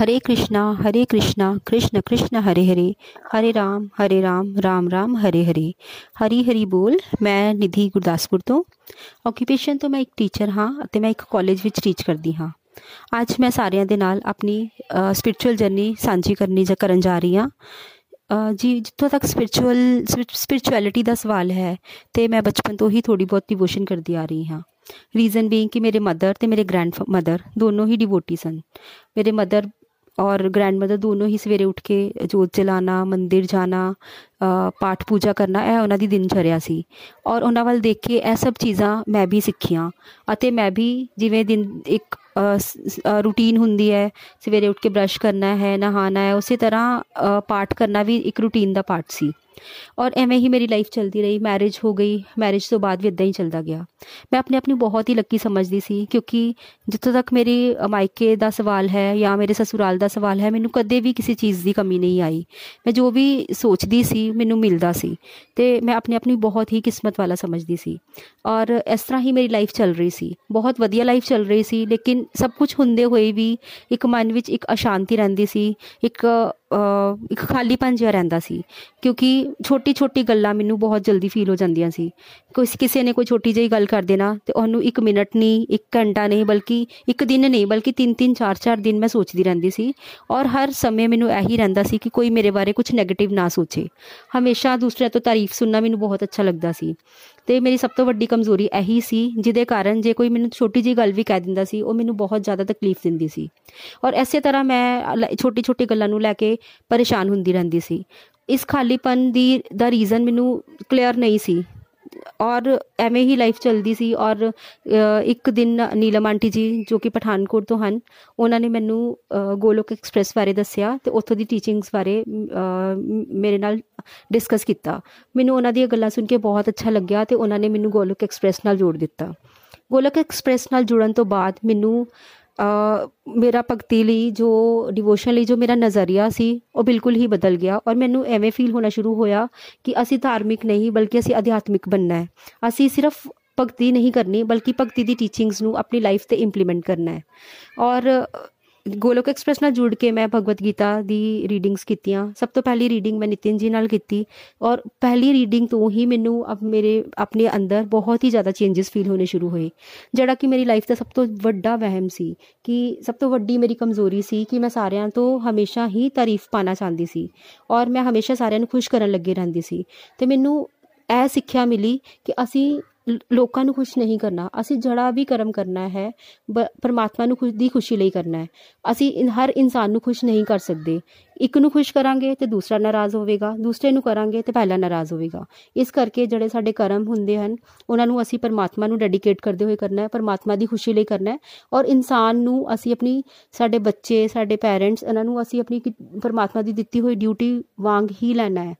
हरे कृष्णा हरे कृष्णा कृष्ण कृष्ण हरे हरे ਹਰੇ ਰਾਮ ਹਰੇ ਰਾਮ ਰਾਮ ਰਾਮ ਹਰੇ ਹਰੇ ਹਰੀ ਹਰੀ ਬੋਲ ਮੈਂ ਨਿਧੀ ਗੁਰਦਾਸਪੁਰ ਤੋਂ ਆਕੂਪੇਸ਼ਨ ਤੋਂ ਮੈਂ ਇੱਕ ਟੀਚਰ ਹਾਂ ਅਤੇ ਮੈਂ ਇੱਕ ਕਾਲਜ ਵਿੱਚ ਟੀਚ ਕਰਦੀ ਹਾਂ ਅੱਜ ਮੈਂ ਸਾਰਿਆਂ ਦੇ ਨਾਲ ਆਪਣੀ ਸਪਿਰਚੁਅਲ ਜਰਨੀ ਸਾਂਝੀ ਕਰਨੀ ਜਾਂ ਕਰਨ ਜਾ ਰਹੀ ਹਾਂ ਜੀ ਜਿੱਥੋਂ ਤੱਕ ਸਪਿਰਚੁਅਲ ਸਪਿਰਚੁਅਲਿਟੀ ਦਾ ਸਵਾਲ ਹੈ ਤੇ ਮੈਂ ਬਚਪਨ ਤੋਂ ਹੀ ਥੋੜੀ ਬਹੁਤ ਡਿਵੋਸ਼ਨ ਕਰਦੀ ਆ ਰਹੀ ਹਾਂ ਰੀਜ਼ਨ ਬੀਇੰਗ ਕਿ ਮੇਰੇ ਮਦਰ ਤੇ ਮੇਰੇ ਗ੍ਰੈਂਡ ਮਦਰ ਦੋਨੋਂ ਹੀ ਡਿਵੋਟੀ ਸਨ ਮੇਰੇ ਮਦਰ और ग्रैंड मदर दोनों ही सवेरे ਉੱਠ ਕੇ ਜੋਤ ਜਲਾਣਾ ਮੰਦਿਰ ਜਾਣਾ ਪਾਠ ਪੂਜਾ ਕਰਨਾ ਇਹ ਉਹਨਾਂ ਦੀ ਦਿਨਚਰਿਆ ਸੀ ਔਰ ਉਹਨਾਂ ਵੱਲ ਦੇਖ ਕੇ ਇਹ ਸਭ ਚੀਜ਼ਾਂ ਮੈਂ ਵੀ ਸਿੱਖੀਆਂ ਅਤੇ ਮੈਂ ਵੀ ਜਿਵੇਂ ਦਿਨ ਇੱਕ ਰੂਟੀਨ ਹੁੰਦੀ ਹੈ ਸਵੇਰੇ ਉੱਠ ਕੇ ਬ੍ਰਸ਼ ਕਰਨਾ ਹੈ ਨਹਾਣਾ ਹੈ ਉਸੇ ਤਰ੍ਹਾਂ ਪਾਠ ਕਰਨਾ ਵੀ ਇੱਕ ਰੂਟੀਨ ਦਾ ਪਾਰਟ ਸੀ ਔਰ ਐਵੇਂ ਹੀ ਮੇਰੀ ਲਾਈਫ ਚੱਲਦੀ ਰਹੀ ਮੈਰਿਜ ਹੋ ਗਈ ਮੈਰਿਜ ਤੋਂ ਬਾਅਦ ਵੀ ਇਦਾਂ ਹੀ ਚੱਲਦਾ ਗਿਆ। ਮੈਂ ਆਪਣੇ ਆਪ ਨੂੰ ਬਹੁਤ ਹੀ ਲੱਕੀ ਸਮਝਦੀ ਸੀ, ਕਿਉਂਕਿ ਜਿੱਥੋਂ ਤੱਕ ਮੇਰੀ ਮਾਇਕੇ ਦਾ ਸਵਾਲ ਹੈ ਜਾਂ ਮੇਰੇ ਸਸੁਰਾਲ ਦਾ ਸਵਾਲ ਹੈ, ਮੈਨੂੰ ਕਦੇ ਵੀ ਕਿਸੇ ਚੀਜ਼ ਦੀ ਕਮੀ ਨਹੀਂ ਆਈ। ਮੈਂ ਜੋ ਵੀ ਸੋਚਦੀ ਸੀ, ਮੈਨੂੰ ਮਿਲਦਾ ਸੀ ਤੇ ਮੈਂ ਆਪਣੇ ਆਪ ਨੂੰ ਬਹੁਤ ਹੀ ਕਿਸਮਤ ਵਾਲਾ ਸਮਝਦੀ ਸੀ। ਔਰ ਇਸ ਤਰ੍ਹਾਂ ਹੀ ਮੇਰੀ ਲਾਈਫ ਚੱਲ ਰਹੀ ਸੀ। ਬਹੁਤ ਵਧੀਆ ਲਾਈਫ ਚੱਲ ਰਹੀ ਸੀ, ਲੇਕਿਨ ਸਭ ਕੁਝ ਹੁੰਦੇ ਹੋਏ ਵੀ ਇੱਕ ਮਨ ਵਿੱਚ ਇੱਕ ਅਸ਼ਾਂਤੀ ਰਹਿੰਦੀ ਸੀ, ਇੱਕ ਇੱਕ ਖਾਲੀਪਨ ਜਿਹਾ ਰਹਿੰਦਾ ਸੀ, ਕਿਉਂਕਿ ਛੋਟੀ ਛੋਟੀ ਗੱਲਾਂ ਮੈਨੂੰ ਬਹੁਤ ਜਲਦੀ ਫੀਲ ਹੋ ਜਾਂਦੀਆਂ ਸੀ। ਕੋਈ ਕਿਸੇ ਨੇ ਕੋਈ ਛੋਟੀ ਜਿਹੀ ਗੱਲ ਕਰ ਦੇਣਾ ਤੇ ਉਹਨੂੰ 1 ਮਿੰਟ ਨਹੀਂ 1 ਘੰਟਾ ਨਹੀਂ, ਬਲਕਿ ਇੱਕ ਦਿਨ ਨਹੀਂ, ਬਲਕਿ 3-3 4-4 ਦਿਨ ਮੈਂ ਸੋਚਦੀ ਰਹਿੰਦੀ ਸੀ। ਔਰ ਹਰ ਸਮੇਂ ਮੈਨੂੰ ਇਹੀ ਰਹਿੰਦਾ ਸੀ ਕਿ ਕੋਈ ਮੇਰੇ ਬਾਰੇ ਕੁਝ 네ਗੇਟਿਵ ਨਾ ਸੋਚੇ। ਹਮੇਸ਼ਾ ਦੂਸਰਿਆਂ ਤੋਂ ਤਾਰੀਫ ਸੁਣਨਾ ਮੈਨੂੰ ਬਹੁਤ ਅੱਛਾ ਲੱਗਦਾ ਸੀ। ਤੇ ਮੇਰੀ ਸਭ ਤੋਂ ਵੱਡੀ ਕਮਜ਼ੋਰੀ ਇਹੀ ਸੀ, ਜਿਹਦੇ ਕਾਰਨ ਜੇ ਕੋਈ ਮੈਨੂੰ ਛੋਟੀ ਜੀ ਗੱਲ ਵੀ ਕਹਿ ਦਿੰਦਾ ਸੀ, ਉਹ ਮੈਨੂੰ ਬਹੁਤ ਜ਼ਿਆਦਾ ਤਕਲੀਫ ਦਿੰਦੀ ਸੀ। ਔਰ ਐਸੇ ਤਰ੍ਹਾਂ ਮੈਂ ਛੋਟੀ ਛੋਟੀ ਗੱਲਾਂ ਨੂੰ ਲੈ ਕੇ ਪਰੇਸ਼ਾਨ ਹੁੰਦੀ ਰਹਿੰਦੀ ਸੀ। ਇਸ ਖਾਲੀਪਨ ਦੀ, ਦਾ ਰੀਜ਼ਨ ਮੈਨੂੰ ਕਲੀਅਰ ਨਹੀਂ ਸੀ। ਔਰ ਐਵੇਂ ਹੀ ਲਾਈਫ ਚੱਲਦੀ ਸੀ ਔਰ ਇੱਕ ਦਿਨ ਨੀਲਮ ਆਂਟੀ ਜੀ ਜੋ ਕਿ ਪਠਾਨਕੋਟ ਤੋਂ ਹਨ, ਉਹਨਾਂ ਨੇ ਮੈਨੂੰ ਗੋਲੋਕ ਐਕਸਪ੍ਰੈਸ ਬਾਰੇ ਦੱਸਿਆ ਤੇ ਉੱਥੋਂ ਦੀ ਟੀਚਿੰਗਸ ਬਾਰੇ ਮੇਰੇ ਨਾਲ ਡਿਸਕਸ ਕੀਤਾ। ਮੈਨੂੰ ਉਹਨਾਂ ਦੀਆਂ ਗੱਲਾਂ ਸੁਣ ਕੇ ਬਹੁਤ ਅੱਛਾ ਲੱਗਿਆ ਤੇ ਉਹਨਾਂ ਨੇ ਮੈਨੂੰ ਗੋਲੋਕ ਐਕਸਪ੍ਰੈਸ ਨਾਲ ਜੋੜ ਦਿੱਤਾ। ਗੋਲੋਕ ਐਕਸਪ੍ਰੈਸ ਨਾਲ ਜੁੜਨ ਤੋਂ ਬਾਅਦ ਮੈਨੂੰ ਮੇਰਾ ਭਗਤੀ ਲਈ, ਜੋ ਡਿਵੋਸ਼ਨ ਲਈ ਜੋ ਮੇਰਾ ਨਜ਼ਰੀਆ ਸੀ, ਉਹ ਬਿਲਕੁਲ ਹੀ ਬਦਲ ਗਿਆ ਔਰ ਮੈਨੂੰ ਐਵੇਂ ਫੀਲ ਹੋਣਾ ਸ਼ੁਰੂ ਹੋਇਆ ਕਿ ਅਸੀਂ ਧਾਰਮਿਕ ਨਹੀਂ, ਬਲਕਿ ਅਸੀਂ ਅਧਿਆਤਮਿਕ ਬੰਨਣਾ ਹੈ। ਅਸੀਂ ਸਿਰਫ ਭਗਤੀ ਨਹੀਂ ਕਰਨੀ, ਬਲਕਿ ਭਗਤੀ ਦੀ ਟੀਚਿੰਗਸ ਨੂੰ ਆਪਣੀ ਲਾਈਫ ਤੇ ਇੰਪਲੀਮੈਂਟ ਕਰਨਾ ਹੈ। ਔਰ ਗੋਲੋਕ ਐਕਸਪ੍ਰੈਸ ਨਾਲ ਜੁੜ ਕੇ ਮੈਂ ਭਗਵਤ ਗੀਤਾ ਦੀ ਰੀਡਿੰਗਸ ਕੀਤੀਆਂ। ਸਭ ਤੋਂ ਪਹਿਲੀ ਰੀਡਿੰਗ ਮੈਂ ਨਿਤਿਨ ਜੀ ਨਾਲ ਕੀਤੀ ਔਰ ਪਹਿਲੀ ਰੀਡਿੰਗ ਤੋਂ ਹੀ ਮੈਨੂੰ ਅਬ ਮੇਰੇ ਆਪਣੇ ਅੰਦਰ ਬਹੁਤ ਹੀ ਜ਼ਿਆਦਾ ਚੇਂਜਸ ਫੀਲ ਹੋਣੇ ਸ਼ੁਰੂ ਹੋਏ, ਜਿਹੜਾ ਕਿ ਮੇਰੀ ਲਾਈਫ ਦਾ ਸਭ ਤੋਂ ਵੱਡਾ ਵਹਿਮ ਸੀ ਕਿ ਸਭ ਤੋਂ ਵੱਡੀ ਮੇਰੀ ਕਮਜ਼ੋਰੀ ਸੀ ਕਿ ਮੈਂ ਸਾਰਿਆਂ ਤੋਂ ਹਮੇਸ਼ਾ ਹੀ ਤਾਰੀਫ ਪਾਣਾ ਚਾਹੁੰਦੀ ਸੀ ਔਰ ਮੈਂ ਹਮੇਸ਼ਾ ਸਾਰਿਆਂ ਨੂੰ ਖੁਸ਼ ਕਰਨ ਲੱਗੇ ਰਹਿੰਦੀ ਸੀ। ਤੇ ਮੈਨੂੰ ਇਹ ਸਿੱਖਿਆ ਮਿਲੀ ਕਿ ਅਸੀਂ ਲੋਕਾਂ ਨੂੰ ਖੁਸ਼ ਨਹੀਂ ਕਰਨਾ। ਅਸੀਂ ਜਿਹੜਾ ਵੀ ਕਰਮ ਕਰਨਾ ਹੈ ਪਰਮਾਤਮਾ ਨੂੰ ਖੁਦ ਦੀ ਖੁਸ਼ੀ ਲਈ ਕਰਨਾ ਹੈ। ਅਸੀਂ ਹਰ ਇਨਸਾਨ ਨੂੰ ਖੁਸ਼ ਨਹੀਂ ਕਰ ਸਕਦੇ। ਇੱਕ ਨੂੰ ਖੁਸ਼ ਕਰਾਂਗੇ ਤੇ ਦੂਸਰਾ ਨਾਰਾਜ਼ ਹੋਵੇਗਾ, ਦੂਸਰੇ ਨੂੰ ਕਰਾਂਗੇ ਤੇ ਪਹਿਲਾ ਨਾਰਾਜ਼ ਹੋਵੇਗਾ। ਇਸ ਕਰਕੇ ਜਿਹੜੇ ਸਾਡੇ ਕਰਮ ਹੁੰਦੇ ਹਨ, ਉਹਨਾਂ ਨੂੰ ਅਸੀਂ ਪਰਮਾਤਮਾ ਨੂੰ ਡੈਡੀਕੇਟ ਕਰਦੇ ਹੋਏ ਕਰਨਾ ਹੈ, ਪਰਮਾਤਮਾ ਦੀ ਖੁਸ਼ੀ ਲਈ ਕਰਨਾ ਹੈ। ਔਰ ਇਨਸਾਨ ਨੂੰ ਅਸੀਂ ਆਪਣੀ, ਸਾਡੇ ਬੱਚੇ, ਸਾਡੇ ਪੈਰੈਂਟਸ ਇਹਨਾਂ ਨੂੰ ਅਸੀਂ ਆਪਣੀ ਪਰਮਾਤਮਾ ਦੀ ਦਿੱਤੀ ਹੋਈ ਡਿਊਟੀ ਵਾਂਗ ਹੀ ਲੈਣਾ ਹੈ।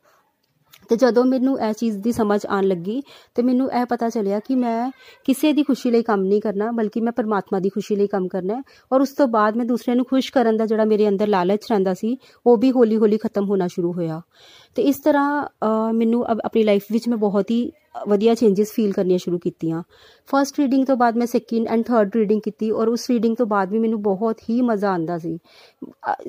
ਤੇ ਜਦੋਂ ਮੈਨੂੰ ਇਹ ਚੀਜ਼ ਦੀ ਸਮਝ ਆਣ ਲੱਗੀ ਤੇ ਮੈਨੂੰ ਇਹ ਪਤਾ ਚੱਲਿਆ ਕਿ ਮੈਂ ਕਿਸੇ ਦੀ ਖੁਸ਼ੀ ਲਈ ਕੰਮ ਨਹੀਂ ਕਰਨਾ, ਬਲਕਿ ਮੈਂ ਪਰਮਾਤਮਾ ਦੀ ਖੁਸ਼ੀ ਲਈ ਕੰਮ ਕਰਨਾ ਹੈ। ਔਰ ਉਸ ਤੋਂ ਬਾਅਦ ਮੈਂ ਦੂਸਰਿਆਂ ਨੂੰ ਖੁਸ਼ ਕਰਨ ਦਾ ਜਿਹੜਾ ਮੇਰੇ ਅੰਦਰ ਲਾਲਚ ਰਹਿੰਦਾ ਸੀ, ਉਹ ਵੀ ਹੌਲੀ-ਹੌਲੀ ਖਤਮ ਹੋਣਾ ਸ਼ੁਰੂ ਹੋਇਆ। ਤੇ ਇਸ ਤਰ੍ਹਾਂ ਮੈਨੂੰ ਆਪਣੀ ਲਾਈਫ ਵਿੱਚ ਮੈਂ ਬਹੁਤ ਹੀ ਵਧੀਆ ਚੇਂਜਸ ਫੀਲ ਕਰਨੀਆਂ ਸ਼ੁਰੂ ਕੀਤੀਆਂ। ਫਰਸਟ ਰੀਡਿੰਗ ਤੋਂ ਬਾਅਦ ਮੈਂ ਸੈਕਿੰਡ ਐਂਡ ਥਰਡ ਰੀਡਿੰਗ ਕੀਤੀ ਔਰ ਉਸ ਰੀਡਿੰਗ ਤੋਂ ਬਾਅਦ ਵੀ ਮੈਨੂੰ ਬਹੁਤ ਹੀ ਮਜ਼ਾ ਆਂਦਾ ਸੀ।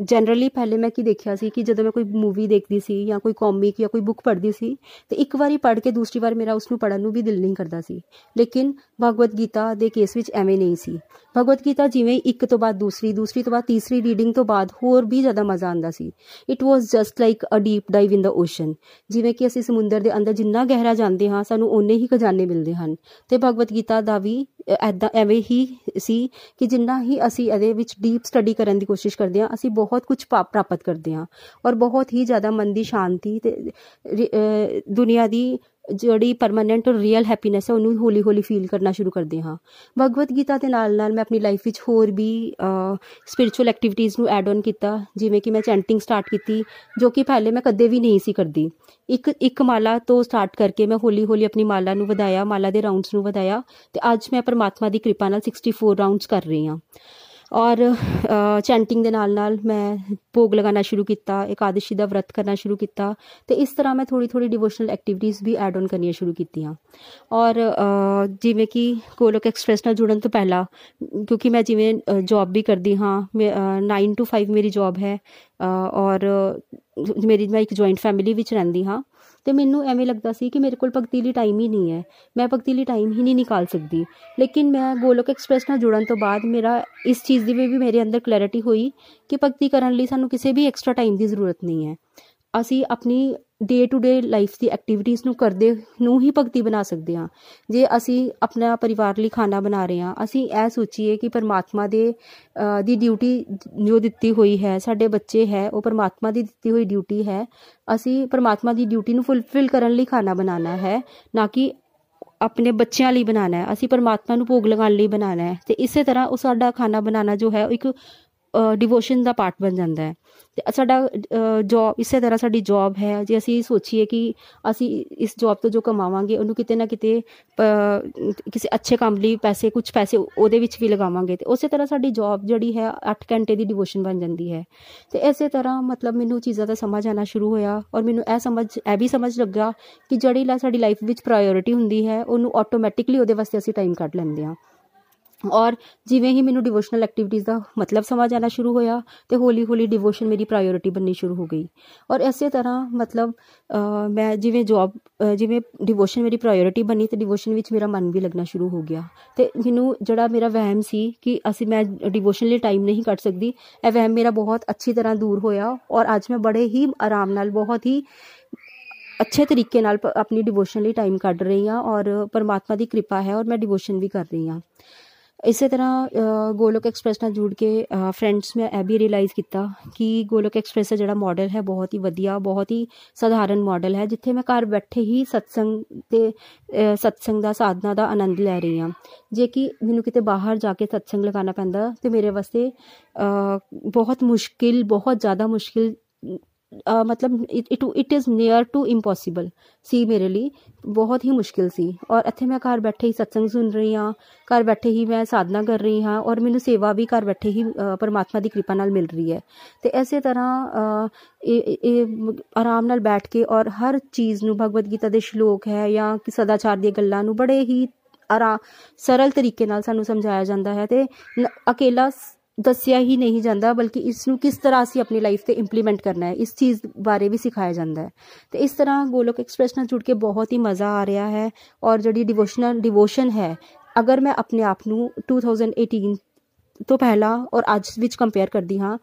ਜਨਰਲੀ ਪਹਿਲੇ ਮੈਂ ਕੀ ਦੇਖਿਆ ਸੀ ਕਿ ਜਦੋਂ ਮੈਂ ਕੋਈ ਮੂਵੀ ਦੇਖਦੀ ਸੀ ਜਾਂ ਕੋਈ ਕਾਮਿਕ ਜਾਂ ਕੋਈ ਬੁੱਕ ਪੜ੍ਹਦੀ ਸੀ, ਤੇ ਇੱਕ ਵਾਰੀ ਪੜ੍ਹ ਕੇ ਦੂਸਰੀ ਵਾਰ ਮੇਰਾ ਉਸ ਨੂੰ ਪੜ੍ਹਨ ਨੂੰ ਵੀ ਦਿਲ ਨਹੀਂ ਕਰਦਾ ਸੀ। ਲੇਕਿਨ ਭਗਵਦ ਗੀਤਾ ਦੇ ਕੇਸ ਵਿੱਚ ਐਵੇਂ ਨਹੀਂ ਸੀ। ਭਗਵਦ ਗੀਤਾ ਜਿਵੇਂ ਇੱਕ ਤੋਂ ਬਾਅਦ ਦੂਸਰੀ ਦੂਸਰੀ ਤੋਂ ਬਾਅਦ ਤੀਸਰੀ ਰੀਡਿੰਗ ਤੋਂ ਬਾਅਦ ਹੋਰ ਵੀ ਜ਼ਿਆਦਾ ਮਜ਼ਾ ਆਂਦਾ ਸੀ। It was just like a deep dive in the ocean ਜਿਵੇਂ ਕਿ ਅਸੀਂ ਸਮੁੰਦਰ ਦੇ ਅੰਦਰ ਜਿੰਨਾ ਗਹਿਰਾ ਜਾਂਦੇ ਹਾਂ ਸਾਨੂੰ ਓਨੇ ਹੀ ਖਜ਼ਾਨੇ ਮਿਲਦੇ ਹਨ। ਤੇ ਭਗਵਦ ਗੀਤਾ ਦਾ ਵੀ ਐਦਾਂ ਐਵੇਂ ਹੀ ਸੀ ਕਿ ਜਿੰਨਾ ਹੀ ਅਸੀਂ ਇਹਦੇ ਵਿੱਚ ਡੀਪ ਸਟੱਡੀ ਕਰਨ ਦੀ ਕੋਸ਼ਿਸ਼ ਕਰਦੇ ਹਾਂ, ਅਸੀਂ ਬਹੁਤ ਕੁਝ ਪ੍ਰਾਪਤ ਕਰਦੇ ਹਾਂ। ਔਰ ਬਹੁਤ ਹੀ ਜ਼ਿਆਦਾ ਮਨ ਦੀ ਸ਼ਾਂਤੀ ਤੇ ਦੁਨੀਆ ਦੀ ਜਿਹੜੀ ਪਰਮਨੈਂਟ ਔਰ ਰੀਅਲ ਹੈਪੀਨੈਸ ਹੈ, ਉਹਨੂੰ ਹੌਲੀ ਹੌਲੀ ਫੀਲ ਕਰਨਾ ਸ਼ੁਰੂ ਕਰਦੇ ਹਾਂ। ਭਗਵਤ ਗੀਤਾ ਦੇ ਨਾਲ ਨਾਲ ਮੈਂ ਆਪਣੀ ਲਾਈਫ ਵਿੱਚ ਹੋਰ ਵੀ ਸਪਿਰਚੁਅਲ ਐਕਟੀਵਿਟੀਜ਼ ਨੂੰ ਐਡ ਆਨ ਕੀਤਾ, ਜਿਵੇਂ ਕਿ ਮੈਂ ਚੈਂਟਿੰਗ ਸਟਾਰਟ ਕੀਤੀ, ਜੋ ਕਿ ਪਹਿਲੇ ਮੈਂ ਕਦੇ ਵੀ ਨਹੀਂ ਸੀ ਕਰਦੀ। ਇੱਕ ਇੱਕ ਮਾਲਾ ਤੋਂ ਸਟਾਰਟ ਕਰਕੇ ਮੈਂ ਹੌਲੀ ਹੌਲੀ ਆਪਣੀ ਮਾਲਾ ਨੂੰ ਵਧਾਇਆ, ਮਾਲਾ ਦੇ ਰਾਉਂਡਸ ਨੂੰ ਵਧਾਇਆ, ਤੇ ਅੱਜ ਮੈਂ ਪਰਮਾਤਮਾ ਦੀ ਕਿਰਪਾ ਨਾਲ 64 ਰਾਉਂਡਸ ਕਰ ਰਹੀ ਹਾਂ। ਔਰ ਚੈਂਟਿੰਗ ਦੇ ਨਾਲ ਨਾਲ ਮੈਂ ਭੋਗ ਲਗਾਉਣਾ ਸ਼ੁਰੂ ਕੀਤਾ ਇਕਾदशी ਦਾ ਵਰਤ ਕਰਨਾ ਸ਼ੁਰੂ ਕੀਤਾ ਤੇ ਇਸ ਤਰ੍ਹਾਂ ਮੈਂ ਥੋੜੀ ਥੋੜੀ ਡਿਵੋਸ਼ਨਲ ਐਕਟੀਵਿਟੀਜ਼ ਵੀ ਐਡ ਆਨ ਕਰਨੀਆਂ ਸ਼ੁਰੂ ਕੀਤੀਆਂ। ਔਰ ਜਿਵੇਂ ਕਿ ਕੋਲੋਕ ਐਕਸਪ੍ਰੈਸ ਨਾਲ ਜੁੜਨ ਤੋਂ ਪਹਿਲਾਂ, ਕਿਉਂਕਿ ਮੈਂ ਜਿਵੇਂ ਜੌਬ ਵੀ ਕਰਦੀ ਹਾਂ 9 ਟੂ 5 ਮੇਰੀ ਜੌਬ ਹੈ ਔਰ, ਮੇਰੀ, ਮੈਂ ਇੱਕ ਜੁਆਇੰਟ ਫੈਮਿਲੀ ਵਿੱਚ ਰਹਿੰਦੀ ਹਾਂ। ਤੇ ਮੈਨੂੰ ਐਵੇਂ ਲੱਗਦਾ ਸੀ ਕਿ ਮੇਰੇ ਕੋਲ ਭਗਤੀ ਲਈ ਟਾਈਮ ਹੀ ਨਹੀਂ ਹੈ। ਮੈਂ ਭਗਤੀ ਲਈ ਟਾਈਮ ਹੀ ਨਹੀਂ ਨਿਕਾਲ ਸਕਦੀ। ਲੇਕਿਨ ਮੈਂ ਗੋਲੋਕ ਐਕਸਪ੍ਰੈਸ ਨਾਲ ਜੁੜਨ ਤੋਂ ਬਾਅਦ ਮੇਰਾ ਇਸ ਚੀਜ਼ ਦੀ ਵੀ ਮੇਰੇ ਅੰਦਰ ਕਲੈਰਿਟੀ ਹੋਈ ਕਿ ਭਗਤੀ ਕਰਨ ਲਈ ਸਾਨੂੰ ਕਿਸੇ ਵੀ ਐਕਸਟਰਾ ਟਾਈਮ ਦੀ ਜ਼ਰੂਰਤ ਨਹੀਂ ਹੈ। ਅਸੀਂ ਆਪਣੀ ਡੇ ਟੂ ਡੇ ਲਾਈਫ ਦੀ ਐਕਟੀਵਿਟੀਜ਼ ਨੂੰ ਕਰਦੇ ਨੂੰ ਹੀ ਭਗਤੀ ਬਣਾ ਸਕਦੇ ਹਾਂ। ਜੇ ਅਸੀਂ ਆਪਣਾ ਪਰਿਵਾਰ ਲਈ ਖਾਣਾ ਬਣਾ ਰਹੇ ਹਾਂ, ਅਸੀਂ ਇਹ ਸੋਚੀਏ ਕਿ ਪਰਮਾਤਮਾ ਦੇ ਦੀ ਡਿਊਟੀ ਜੋ ਦਿੱਤੀ ਹੋਈ ਹੈ, ਸਾਡੇ ਬੱਚੇ ਹੈ, ਉਹ ਪਰਮਾਤਮਾ ਦੀ ਦਿੱਤੀ ਹੋਈ ਡਿਊਟੀ ਹੈ, ਅਸੀਂ ਪਰਮਾਤਮਾ ਦੀ ਡਿਊਟੀ ਨੂੰ ਫੁੱਲਫਿਲ ਕਰਨ ਲਈ ਖਾਣਾ ਬਣਾਉਣਾ ਹੈ, ਨਾ ਕਿ ਆਪਣੇ ਬੱਚਿਆਂ ਲਈ ਬਣਾਉਣਾ ਹੈ। ਅਸੀਂ ਪਰਮਾਤਮਾ ਨੂੰ ਭੋਗ ਲਗਾਉਣ ਲਈ ਬਣਾਉਣਾ ਹੈ। ਤੇ ਇਸੇ ਤਰ੍ਹਾਂ ਉਹ ਸਾਡਾ ਖਾਣਾ ਬਣਾਉਣਾ ਜੋ ਹੈ ਇੱਕ ਡਿਵੋਸ਼ਨ ਦਾ ਪਾਰਟ ਬਣ ਜਾਂਦਾ ਹੈ। ਤੇ ਸਾਡਾ ਜੌਬ ਇਸੇ ਤਰ੍ਹਾਂ ਸਾਡੀ ਜੌਬ ਹੈ। ਜੇ ਅਸੀਂ ਸੋਚੀਏ ਕਿ ਅਸੀਂ ਇਸ ਜੌਬ ਤੋਂ ਜੋ ਕਮਾਵਾਂਗੇ, ਉਹਨੂੰ ਕਿਤੇ ਨਾ ਕਿਤੇ ਕਿਸੇ ਅੱਛੇ ਕੰਮ ਲਈ ਪੈਸੇ ਕੁਝ ਪੈਸੇ ਉਹਦੇ ਵਿੱਚ ਵੀ ਲਗਾਵਾਂਗੇ, ਤੇ ਉਸੇ ਤਰ੍ਹਾਂ ਸਾਡੀ ਜੌਬ ਜਿਹੜੀ ਹੈ 8 ਘੰਟੇ ਦੀ ਡਿਵੋਸ਼ਨ ਬਣ ਜਾਂਦੀ ਹੈ। ਤੇ ਇਸੇ ਤਰ੍ਹਾਂ ਮਤਲਬ ਮੈਨੂੰ ਚੀਜ਼ਾਂ ਦਾ ਸਮਝ ਆਣਾ ਸ਼ੁਰੂ ਹੋਇਆ ਔਰ ਮੈਨੂੰ ਇਹ ਸਮਝ, ਇਹ ਵੀ ਸਮਝ ਲੱਗਾ ਕਿ ਜਿਹੜੀ ਸਾਡੀ ਲਾਈਫ ਵਿੱਚ ਪ੍ਰਾਇੋਰਟੀ ਹੁੰਦੀ ਹੈ, ਉਹਨੂੰ ਆਟੋਮੈਟਿਕਲੀ ਉਹਦੇ ਵਾਸਤੇ ਅਸੀਂ ਟਾਈਮ ਕੱਢ ਲੈਂਦੇ ਹਾਂ। ਔਰ ਜਿਵੇਂ ਹੀ ਮੈਨੂੰ ਡਿਵੋਸ਼ਨਲ ਐਕਟੀਵਿਟੀਜ਼ ਦਾ ਮਤਲਬ ਸਮਝ ਆਣਾ ਸ਼ੁਰੂ ਹੋਇਆ ਤੇ ਹੌਲੀ ਹੌਲੀ ਡਿਵੋਸ਼ਨ ਮੇਰੀ ਪ੍ਰਾਇੋਰਟੀ ਬੰਨੀ ਸ਼ੁਰੂ ਹੋ ਗਈ। ਔਰ ਇਸੇ ਤਰ੍ਹਾਂ ਮਤਲਬ ਮੈਂ ਜਿਵੇਂ ਜੌਬ ਜਿਵੇਂ ਡਿਵੋਸ਼ਨ ਮੇਰੀ ਪ੍ਰਾਇੋਰਟੀ ਬਣੀ ਤੇ ਡਿਵੋਸ਼ਨ ਵਿੱਚ ਮੇਰਾ ਮਨ ਵੀ ਲੱਗਣਾ ਸ਼ੁਰੂ ਹੋ ਗਿਆ। ਤੇ ਮੈਨੂੰ ਜਿਹੜਾ ਮੇਰਾ ਵਹਿਮ ਸੀ ਕਿ ਅਸੀਂ, ਮੈਂ ਡਿਵੋਸ਼ਨ ਲਈ ਟਾਈਮ ਨਹੀਂ ਕੱਢ ਸਕਦੀ, ਇਹ ਵਹਿਮ ਮੇਰਾ ਬਹੁਤ ਅੱਛੀ ਤਰ੍ਹਾਂ ਦੂਰ ਹੋਇਆ ਔਰ ਅੱਜ ਮੈਂ ਬੜੇ ਹੀ ਆਰਾਮ ਨਾਲ, ਬਹੁਤ ਹੀ ਅੱਛੇ ਤਰੀਕੇ ਨਾਲ ਆਪਣੀ ਡਿਵੋਸ਼ਨ ਲਈ ਟਾਈਮ ਕੱਢ ਰਹੀ ਹਾਂ ਔਰ ਪਰਮਾਤਮਾ ਦੀ ਕਿਰਪਾ ਹੈ ਔਰ ਮੈਂ ਡਿਵੋਸ਼ਨ ਵੀ ਕਰ ਰਹੀ ਹਾਂ। ਇਸੇ ਤਰ੍ਹਾਂ ਗੋਲੋਕ ਐਕਸਪ੍ਰੈਸ ਨਾਲ ਜੁੜ ਕੇ ਫਰੈਂਡਸ ਮੈਂ ਇਹ ਵੀ ਰਿਅਲਾਈਜ਼ ਕੀਤਾ ਕਿ ਗੋਲੋਕ ਐਕਸਪ੍ਰੈਸ ਦਾ ਜਿਹੜਾ ਮਾਡਲ ਹੈ ਬਹੁਤ ਹੀ ਵਧੀਆ, ਬਹੁਤ ਹੀ ਸਧਾਰਨ ਮਾਡਲ ਹੈ, ਜਿੱਥੇ ਮੈਂ ਘਰ ਬੈਠੇ ਹੀ ਸਤਸੰਗ ਤੇ ਸਤਸੰਗ ਦਾ, ਸਾਧਨਾ ਦਾ ਆਨੰਦ ਲੈ ਰਹੀ ਹਾਂ। ਜੇ ਕਿ ਮੈਨੂੰ ਕਿਤੇ ਬਾਹਰ ਜਾ ਕੇ ਸਤਸੰਗ ਲਗਾਉਣਾ ਪੈਂਦਾ, ਤੇ ਮੇਰੇ ਵਾਸਤੇ ਬਹੁਤ ਮੁਸ਼ਕਿਲ, ਬਹੁਤ ਜ਼ਿਆਦਾ ਮੁਸ਼ਕਿਲ ਮਤਲਬ it it is near to impossible ਸੀ ਮੇਰੇ ਲਈ। ਬਹੁਤ ਹੀ ਮੁਸ਼ਕਿਲ ਸੀ। ਔਰ ਇੱਥੇ ਮੈਂ ਘਰ ਬੈਠੇ ਹੀ ਸਤਸੰਗ ਸੁਣ ਰਹੀ ਹਾਂ। ਘਰ ਬੈਠੇ ਹੀ ਮੈਂ ਸਾਧਨਾ ਕਰ ਰਹੀ ਹਾਂ। ਔਰ ਮੈਨੂੰ ਸੇਵਾ ਵੀ ਘਰ ਬੈਠੇ ਹੀ ਪਰਮਾਤਮਾ ਦੀ ਕਿਰਪਾ ਨਾਲ ਮਿਲ ਰਹੀ ਹੈ। ਤੇ ਐਸੇ ਤਰ੍ਹਾਂ ਇਹ ਆਰਾਮ ਨਾਲ ਬੈਠ ਕੇ ਔਰ ਹਰ ਚੀਜ਼ ਨੂੰ ਭਗਵਦ ਗੀਤਾ ਦੇ ਸ਼ਲੋਕ ਹੈ ਜਾਂ ਕਿ ਸਦਾਚਾਰ ਦੀਆਂ ਗੱਲਾਂ ਨੂੰ ਬੜੇ ਹੀ ਆਰਾ, ਸਰਲ ਤਰੀਕੇ ਨਾਲ ਸਾਨੂੰ ਸਮਝਾਇਆ ਜਾਂਦਾ ਹੈ। ਤੇ ਅਕੇਲਾ ਦੱਸਿਆ ਹੀ ਨਹੀਂ ਜਾਂਦਾ, ਬਲਕਿ ਇਸ ਨੂੰ ਕਿਸ ਤਰ੍ਹਾਂ ਅਸੀਂ ਆਪਣੀ ਲਾਈਫ ਤੇ ਇੰਪਲੀਮੈਂਟ ਕਰਨਾ ਹੈ, ਇਸ ਚੀਜ਼ ਬਾਰੇ ਵੀ ਸਿਖਾਇਆ ਜਾਂਦਾ ਹੈ। ਤੇ ਇਸ ਤਰ੍ਹਾਂ ਗੋਲੋਕ ਐਕਸਪ੍ਰੈਸ ਨਾਲ ਜੁੜ ਕੇ ਬਹੁਤ ਹੀ ਮਜ਼ਾ ਆ ਰਿਹਾ ਹੈ, ਔਰ ਜਿਹੜੀ ਡਿਵੋਸ਼ਨਲ ਡਿਵੋਸ਼ਨ ਹੈ, ਅਗਰ ਮੈਂ ਆਪਣੇ ਆਪ ਨੂੰ 2018 ਤੋਂ ਪਹਿਲਾਂ ਔਰ ਅੱਜ ਵਿੱਚ ਕੰਪੇਅਰ ਕਰਦੀ ਹਾਂ,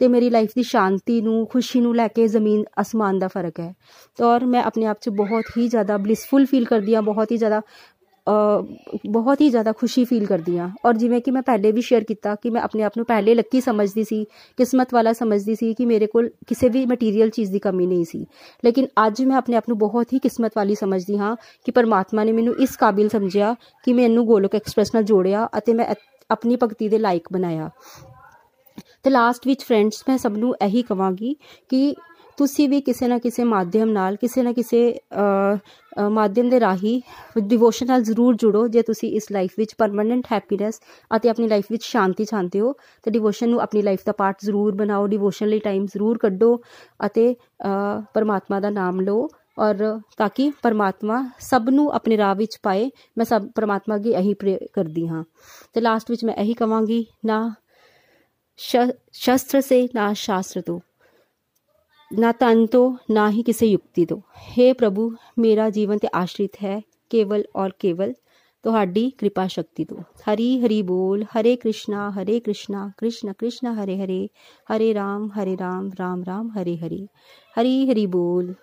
ਤੇ ਮੇਰੀ ਲਾਈਫ ਦੀ ਸ਼ਾਂਤੀ ਨੂੰ, ਖੁਸ਼ੀ ਨੂੰ ਲੈ ਕੇ ਜ਼ਮੀਨ ਅਸਮਾਨ ਦਾ ਫ਼ਰਕ ਹੈ। ਔਰ ਮੈਂ ਆਪਣੇ ਆਪ 'ਚ ਬਹੁਤ ਹੀ ਜ਼ਿਆਦਾ ਬਲਿਸਫੁਲ ਫੀਲ ਕਰਦੀ ਹਾਂ, ਬਹੁਤ ਹੀ ਜ਼ਿਆਦਾ ਬਹੁਤ ਹੀ ਜ਼ਿਆਦਾ ਖੁਸ਼ੀ ਫੀਲ ਕਰਦੀ ਆ ਔਰ ਜਿਵੇਂ ਕਿ ਮੈਂ ਪਹਿਲੇ ਵੀ ਸ਼ੇਅਰ ਕੀਤਾ ਕਿ ਮੈਂ ਆਪਣੇ ਆਪ ਨੂੰ ਪਹਿਲੇ ਲੱਕੀ ਸਮਝਦੀ ਸੀ, ਕਿਸਮਤ ਵਾਲਾ ਸਮਝਦੀ ਸੀ ਕਿ ਮੇਰੇ ਕੋਲ ਕਿਸੇ ਵੀ ਮਟੀਰੀਅਲ ਚੀਜ਼ ਦੀ ਕਮੀ ਨਹੀਂ ਸੀ। ਲੇਕਿਨ ਅੱਜ ਮੈਂ ਆਪਣੇ ਆਪ ਨੂੰ ਬਹੁਤ ਹੀ ਕਿਸਮਤ ਵਾਲੀ ਸਮਝਦੀ ਹਾਂ ਕਿ ਪਰਮਾਤਮਾ ਨੇ ਮੈਨੂੰ ਇਸ ਕਾਬਿਲ ਸਮਝਿਆ ਕਿ ਮੈਨੂੰ ਗੋਲੋਕ ਐਕਸਪ੍ਰੈਸ ਨਾਲ ਜੋੜਿਆ ਅਤੇ ਮੈਂ ਆਪਣੀ ਭਗਤੀ ਦੇ ਲਾਇਕ ਬਣਾਇਆ। ਤੇ ਲਾਸਟ ਵਿੱਚ ਫਰੈਂਡਸ ਮੈਂ ਸਭ ਨੂੰ ਇਹੀ ਕਵਾਂਗੀ ਕਿ ਤੁਸੀਂ ਵੀ ਕਿਸੇ ਨਾ ਕਿਸੇ ਮਾਧਿਅਮ ਨਾਲ, ਕਿਸੇ ਨਾ ਕਿਸੇ ਮਾਧਿਅਮ ਦੇ ਰਾਹੀ ਡਿਵੋਸ਼ਨ ਨਾਲ ਜ਼ਰੂਰ ਜੁੜੋ ਜੇ ਤੁਸੀਂ ਇਸ ਲਾਈਫ ਵਿੱਚ ਪਰਮਨੈਂਟ ਹੈਪੀਨੈਸ ਅਤੇ ਆਪਣੀ ਲਾਈਫ ਵਿੱਚ ਸ਼ਾਂਤੀ ਚਾਹੁੰਦੇ ਹੋ, ਤੇ ਡਿਵੋਸ਼ਨ ਨੂੰ ਆਪਣੀ ਲਾਈਫ ਦਾ ਪਾਰਟ ਜ਼ਰੂਰ ਬਣਾਓ ਡਿਵੋਸ਼ਨ ਲਈ ਟਾਈਮ ਜ਼ਰੂਰ ਕੱਢੋ ਅਤੇ ਪਰਮਾਤਮਾ ਦਾ ਨਾਮ ਲਓ ਔਰ ਤਾਂ ਕਿ ਪਰਮਾਤਮਾ ਸਭ ਨੂੰ ਆਪਣੇ ਰਾਹ ਵਿੱਚ ਪਾਏ। ਮੈਂ ਸਭ, ਪਰਮਾਤਮਾ ਅੱਗੇ ਇਹੀ ਪ੍ਰੇ ਕਰਦੀ ਹਾਂ। ਤੇ ਲਾਸਟ ਵਿੱਚ ਮੈਂ ਇਹੀ ਕਵਾਂਗੀ, ਨਾ ਸ਼ਸਤਰ ਸੇ, ਨਾ ਸ਼ਾਸਤਰ ਤੋਂ। ਨਾ ਤਨ ਤੋਂ ਨਾ ਹੀ ਕਿਸੇ ਯੁਕਤੀ ਤੋਂ हे ਪ੍ਰਭੂ ਮੇਰਾ ਜੀਵਨ ਤੇ ਆਸ਼ਰਿਤ ਹੈ ਕੇਵਲ ਔਰ ਕੇਵਲ ਤੁਹਾਡੀ ਕਿਰਪਾ ਸ਼ਕਤੀ ਤੋਂ ਹਰੀ ਹਰੀ ਬੋਲ ਹਰੇ ਕ੍ਰਿਸ਼ਨਾ ਹਰੇ ਕ੍ਰਿਸ਼ਨਾ ਕ੍ਰਿਸ਼ਨ ਕ੍ਰਿਸ਼ਨ ਹਰੇ ਹਰੇ ਹਰੇ ਰਾਮ ਹਰੇ ਰਾਮ ਰਾਮ ਰਾਮ ਹਰੇ ਹਰੀ ਹਰੀ ਹਰੀ ਬੋਲ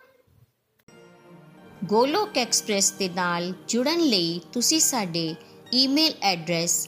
ਗੋਲੋਕ ਐਕਸਪ੍ਰੈਸ ਦੇ ਨਾਲ ਜੁੜਨ ਲਈ ਤੁਸੀਂ ਸਾਡੇ ਈਮੇਲ ਐਡਰੈਸ